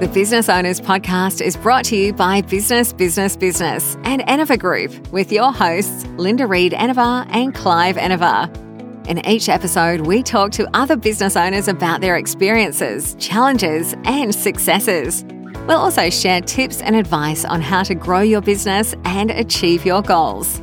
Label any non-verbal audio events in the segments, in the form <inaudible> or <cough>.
The Business Owners Podcast is brought to you by Business Business Business and Enova Group with your hosts, Linda Reed Enever and Clive Enever. In each episode, we talk to other business owners about their experiences, challenges, and successes. We'll also share tips and advice on how to grow your business and achieve your goals.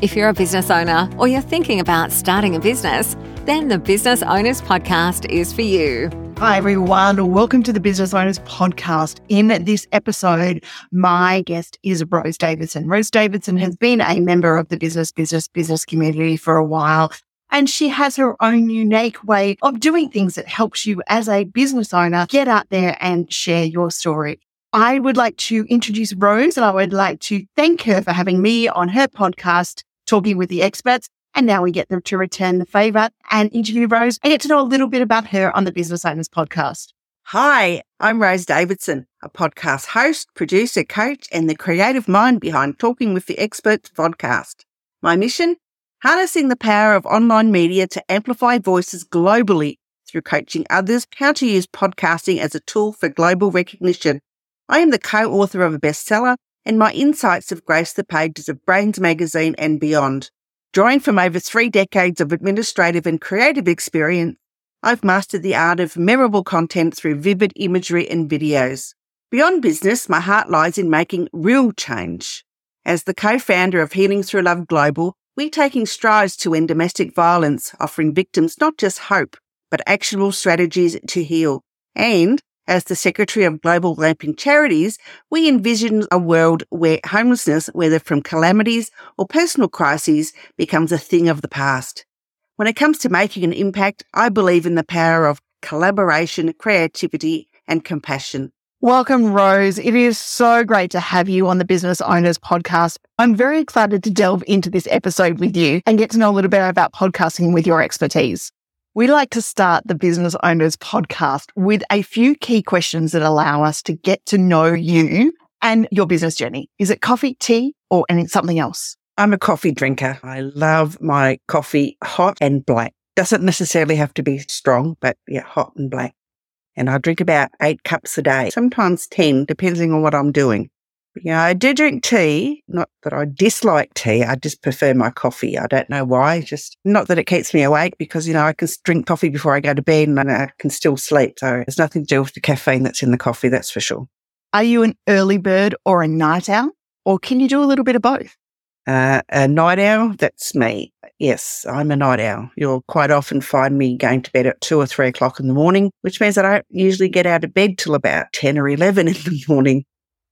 If you're a business owner or you're thinking about starting a business, then the Business Owners Podcast is for you. Hi, everyone. Welcome to the Business Owners Podcast. In this episode, my guest is Rose Davidson. Rose Davidson has been a member of the business, business, business community for a while. And she has her own unique way of doing things that helps you as a business owner get out there and share your story. I would like to introduce Rose and I would like to thank her for having me on her podcast, Talking with the Experts. And now we get them to return the favor and interview Rose and get to know a little bit about her on the Business Owners podcast. Hi, I'm Rose Davidson, a podcast host, producer, coach, and the creative mind behind Talking with the Experts podcast. My mission? Harnessing the power of online media to amplify voices globally through coaching others how to use podcasting as a tool for global recognition. I am the co-author of a bestseller, and my insights have graced the pages of Brainz magazine and beyond. Drawing from over three decades of administrative and creative experience, I've mastered the art of memorable content through vivid imagery and videos. Beyond business, my heart lies in making real change. As the co-founder of Healing Through Love Global, we're taking strides to end domestic violence, offering victims not just hope, but actionable strategies to heal. And as the Secretary of Global Lamping Charities, we envision a world where homelessness, whether from calamities or personal crises, becomes a thing of the past. When it comes to making an impact, I believe in the power of collaboration, creativity, and compassion. Welcome, Rose. It is so great to have you on the Business Owners podcast. I'm very excited to delve into this episode with you and get to know a little bit about podcasting with your expertise. We like to start the Business Owners podcast with a few key questions that allow us to get to know you and your business journey. Is it coffee, tea, or something else? I'm a coffee drinker. I love my coffee hot and black. Doesn't necessarily have to be strong, but yeah, hot and black. And I drink about eight cups a day, sometimes 10, depending on what I'm doing. Yeah, I do drink tea. Not that I dislike tea. I just prefer my coffee. I don't know why. Just not that it keeps me awake because, you know, I can drink coffee before I go to bed and I can still sleep. So it's nothing to do with the caffeine that's in the coffee. That's for sure. Are you an early bird or a night owl? Or can you do a little bit of both? Uh, a night owl, that's me. Yes, I'm a night owl. You'll quite often find me going to bed at two or three o'clock in the morning, which means I don't usually get out of bed till about 10 or 11 in the <laughs> morning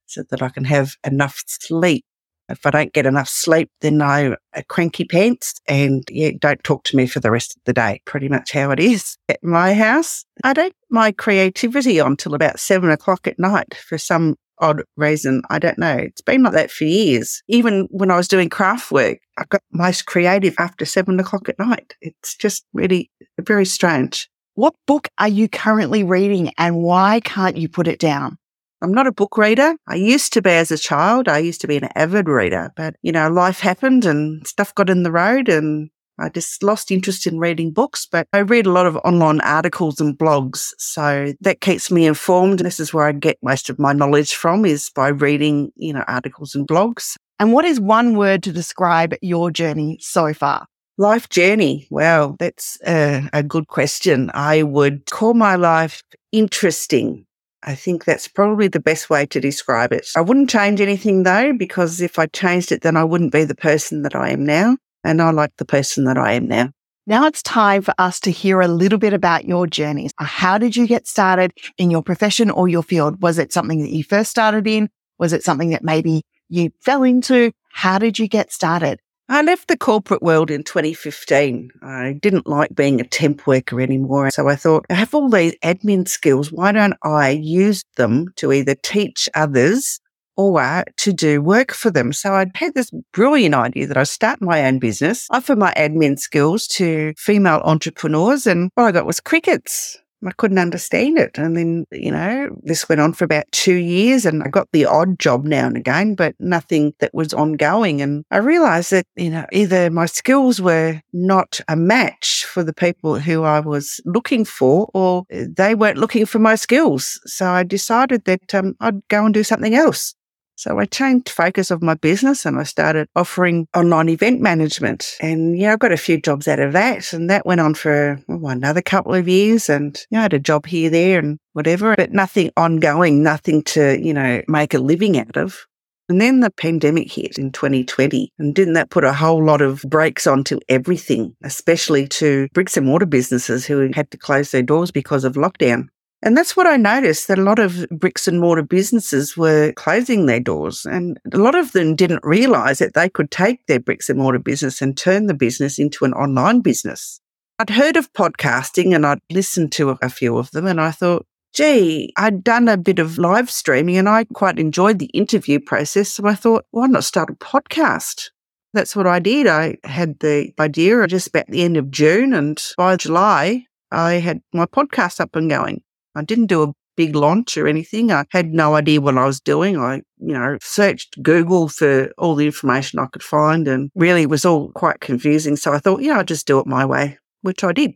so that I can have enough sleep. If I don't get enough sleep, then I'm uh, cranky pants and yeah, don't talk to me for the rest of the day. Pretty much how it is at my house. I don't my creativity on till about seven o'clock at night for some odd reason. I don't know. It's been like that for years. Even when I was doing craft work, I got most creative after seven o'clock at night. It's just really very strange. What book are you currently reading and why can't you put it down? I'm not a book reader. I used to be as a child. I used to be an avid reader, but you know, life happened and stuff got in the road and I just lost interest in reading books, but I read a lot of online articles and blogs. So that keeps me informed. This is where I get most of my knowledge from is by reading, you know, articles and blogs. And what is one word to describe your journey so far? Life journey. Well, that's a, a good question. I would call my life interesting. I think that's probably the best way to describe it. I wouldn't change anything though, because if I changed it, then I wouldn't be the person that I am now. And I like the person that I am now. Now it's time for us to hear a little bit about your journey. Uh, how did you get started in your profession or your field? Was it something that you first started in? Was it something that maybe you fell into? How did you get started? I left the corporate world in 2015. I didn't like being a temp worker anymore. So I thought, I have all these admin skills. Why don't I use them to either teach others or to do work for them? So I'd had this brilliant idea that I start my own business, offer my admin skills to female entrepreneurs. And what I got was crickets. I couldn't understand it. And then, you know, this went on for about two years and I got the odd job now and again, but nothing that was ongoing. And I realized that, you know, either my skills were not a match for the people who I was looking for or they weren't looking for my skills. So I decided that um, I'd go and do something else. So I changed focus of my business and I started offering online event management. And yeah, I got a few jobs out of that. And that went on for oh, another couple of years. And know, I had a job here, there and whatever, but nothing ongoing, nothing to, you know, make a living out of. And then the pandemic hit in 2020. And didn't that put a whole lot of brakes onto everything, especially to bricks and mortar businesses who had to close their doors because of lockdown? And that's what I noticed that a lot of bricks and mortar businesses were closing their doors. And a lot of them didn't realize that they could take their bricks and mortar business and turn the business into an online business. I'd heard of podcasting and I'd listened to a few of them and I thought, gee, I'd done a bit of live streaming and I quite enjoyed the interview process. So I thought, why not start a podcast? That's what I did. I had the idea just about the end of June and by July, I had my podcast up and going. I didn't do a big launch or anything. I had no idea what I was doing. I, you know, searched Google for all the information I could find and really it was all quite confusing. So I thought, yeah, I'll just do it my way, which I did.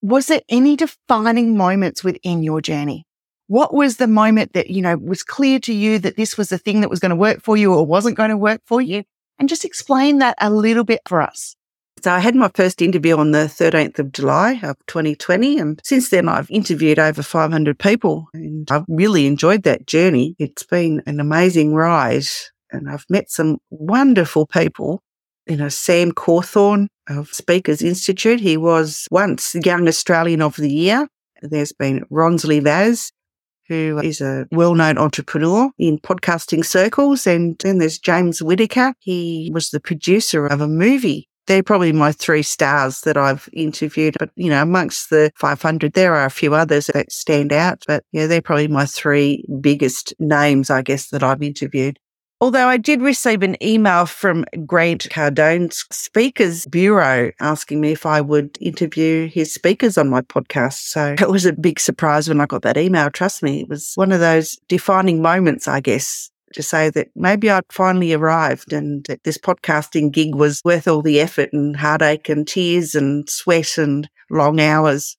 Was there any defining moments within your journey? What was the moment that, you know, was clear to you that this was the thing that was going to work for you or wasn't going to work for you? And just explain that a little bit for us. So I had my first interview on the 13th of July of 2020. And since then, I've interviewed over 500 people and I've really enjoyed that journey. It's been an amazing ride and I've met some wonderful people. You know, Sam Cawthorn of Speakers Institute. He was once Young Australian of the Year. There's been Ronsley Vaz, who is a well-known entrepreneur in podcasting circles. And then there's James Whitaker. He was the producer of a movie they're probably my three stars that I've interviewed. But, you know, amongst the 500, there are a few others that stand out. But yeah, they're probably my three biggest names, I guess, that I've interviewed. Although I did receive an email from Grant Cardone's Speakers Bureau asking me if I would interview his speakers on my podcast. So <laughs> it was a big surprise when I got that email. Trust me, it was one of those defining moments, I guess, to say that maybe I'd finally arrived and that this podcasting gig was worth all the effort and heartache and tears and sweat and long hours.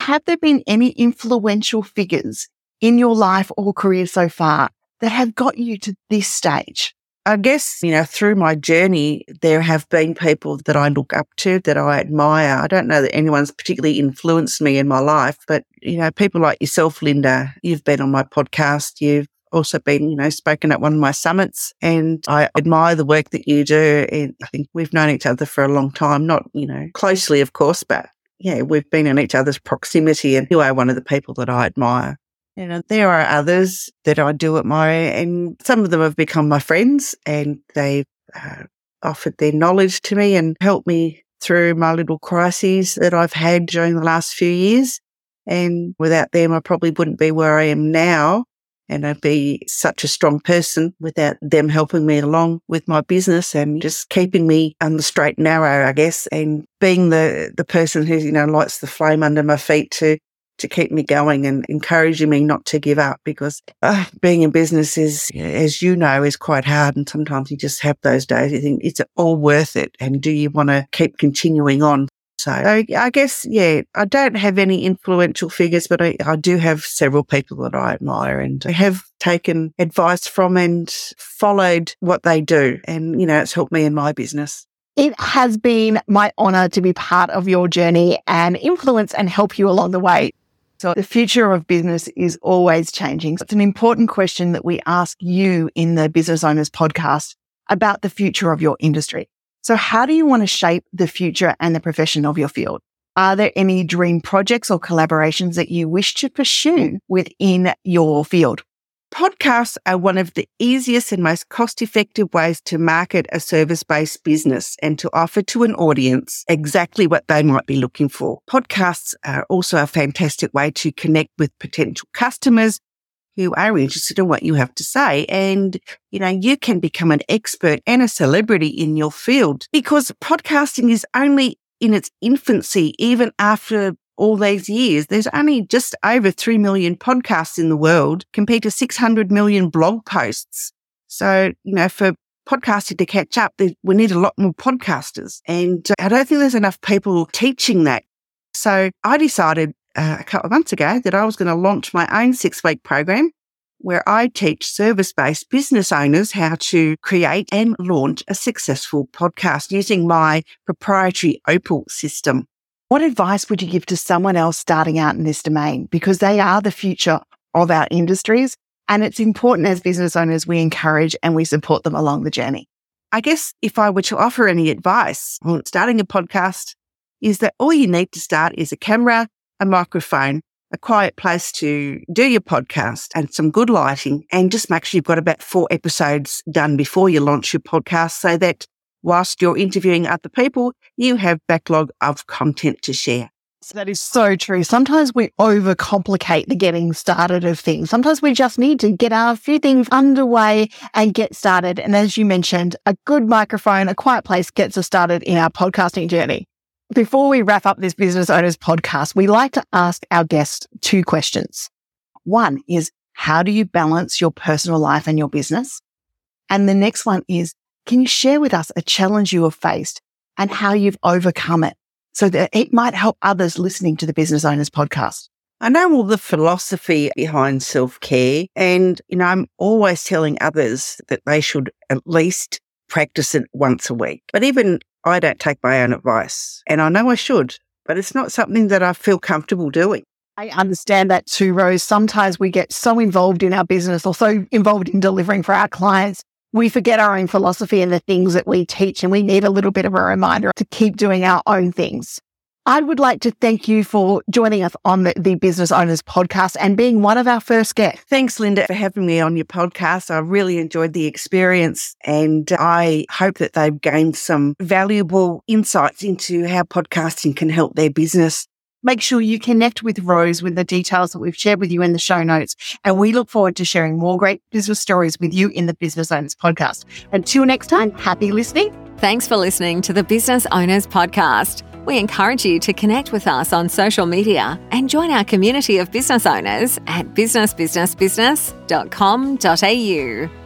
Have there been any influential figures in your life or career so far that have got you to this stage? I guess, you know, through my journey, there have been people that I look up to, that I admire. I don't know that anyone's particularly influenced me in my life, but, you know, people like yourself, Linda, you've been on my podcast. You've also been, you know, spoken at one of my summits and I admire the work that you do. And I think we've known each other for a long time, not, you know, closely, of course, but yeah, we've been in each other's proximity and you are one of the people that I admire. You know, there are others that I do admire and some of them have become my friends and they've uh, offered their knowledge to me and helped me through my little crises that I've had during the last few years. And without them, I probably wouldn't be where I am now and I'd be such a strong person without them helping me along with my business and just keeping me on the straight and narrow, I guess, and being the, the person who, you know, lights the flame under my feet to, to keep me going and encouraging me not to give up because uh, being in business is, as you know, is quite hard. And sometimes you just have those days. You think, is it all worth it? And do you want to keep continuing on? So I, I, guess, yeah, I don't have any influential figures, but I, I do have several people that I admire and I have taken advice from and followed what they do. And, you know, it's helped me in my business. It has been my honor to be part of your journey and influence and help you along the way. So the future of business is always changing. So it's an important question that we ask you in the Business Owners podcast about the future of your industry. So how do you want to shape the future and the profession of your field? Are there any dream projects or collaborations that you wish to pursue within your field? Podcasts are one of the easiest and most cost effective ways to market a service based business and to offer to an audience exactly what they might be looking for. Podcasts are also a fantastic way to connect with potential customers who are interested in what you have to say. And, you know, you can become an expert and a celebrity in your field because podcasting is only in its infancy, even after all these years, there's only just over 3 million podcasts in the world compared to 600 million blog posts. So, you know, for podcasting to catch up, we need a lot more podcasters. And uh, I don't think there's enough people teaching that. So I decided uh, a couple of months ago that I was going to launch my own six week program where I teach service based business owners how to create and launch a successful podcast using my proprietary Opal system. What advice would you give to someone else starting out in this domain? Because they are the future of our industries. And it's important as business owners, we encourage and we support them along the journey. I guess if I were to offer any advice on starting a podcast, is that all you need to start is a camera, a microphone, a quiet place to do your podcast and some good lighting and just make sure you've got about four episodes done before you launch your podcast so that whilst you're interviewing other people, you have backlog of content to share. That is so true. Sometimes we overcomplicate the getting started of things. Sometimes we just need to get a few things underway and get started. And as you mentioned, a good microphone, a quiet place gets us started in our podcasting journey. Before we wrap up this business owners podcast, we like to ask our guests two questions. One is, how do you balance your personal life and your business? And the next one is, can you share with us a challenge you have faced and how you've overcome it so that it might help others listening to the business owners podcast? I know all the philosophy behind self care and, you know, I'm always telling others that they should at least practice it once a week. But even I don't take my own advice and I know I should, but it's not something that I feel comfortable doing. I understand that too, Rose. Sometimes we get so involved in our business or so involved in delivering for our clients, we forget our own philosophy and the things that we teach, and we need a little bit of a reminder to keep doing our own things. I would like to thank you for joining us on the, the, Business Owners podcast and being one of our first guests. Thanks, Linda, for having me on your podcast. I really enjoyed the experience and I hope that they've gained some valuable insights into how podcasting can help their business. Make sure you connect with Rose with the details that we've shared with you in the show notes. And we look forward to sharing more great business stories with you in the Business Owners podcast. Until next time, happy listening. Thanks for listening to the Business Owners podcast. We encourage you to connect with us on social media and join our community of business owners at businessbusinessbusiness.com.au.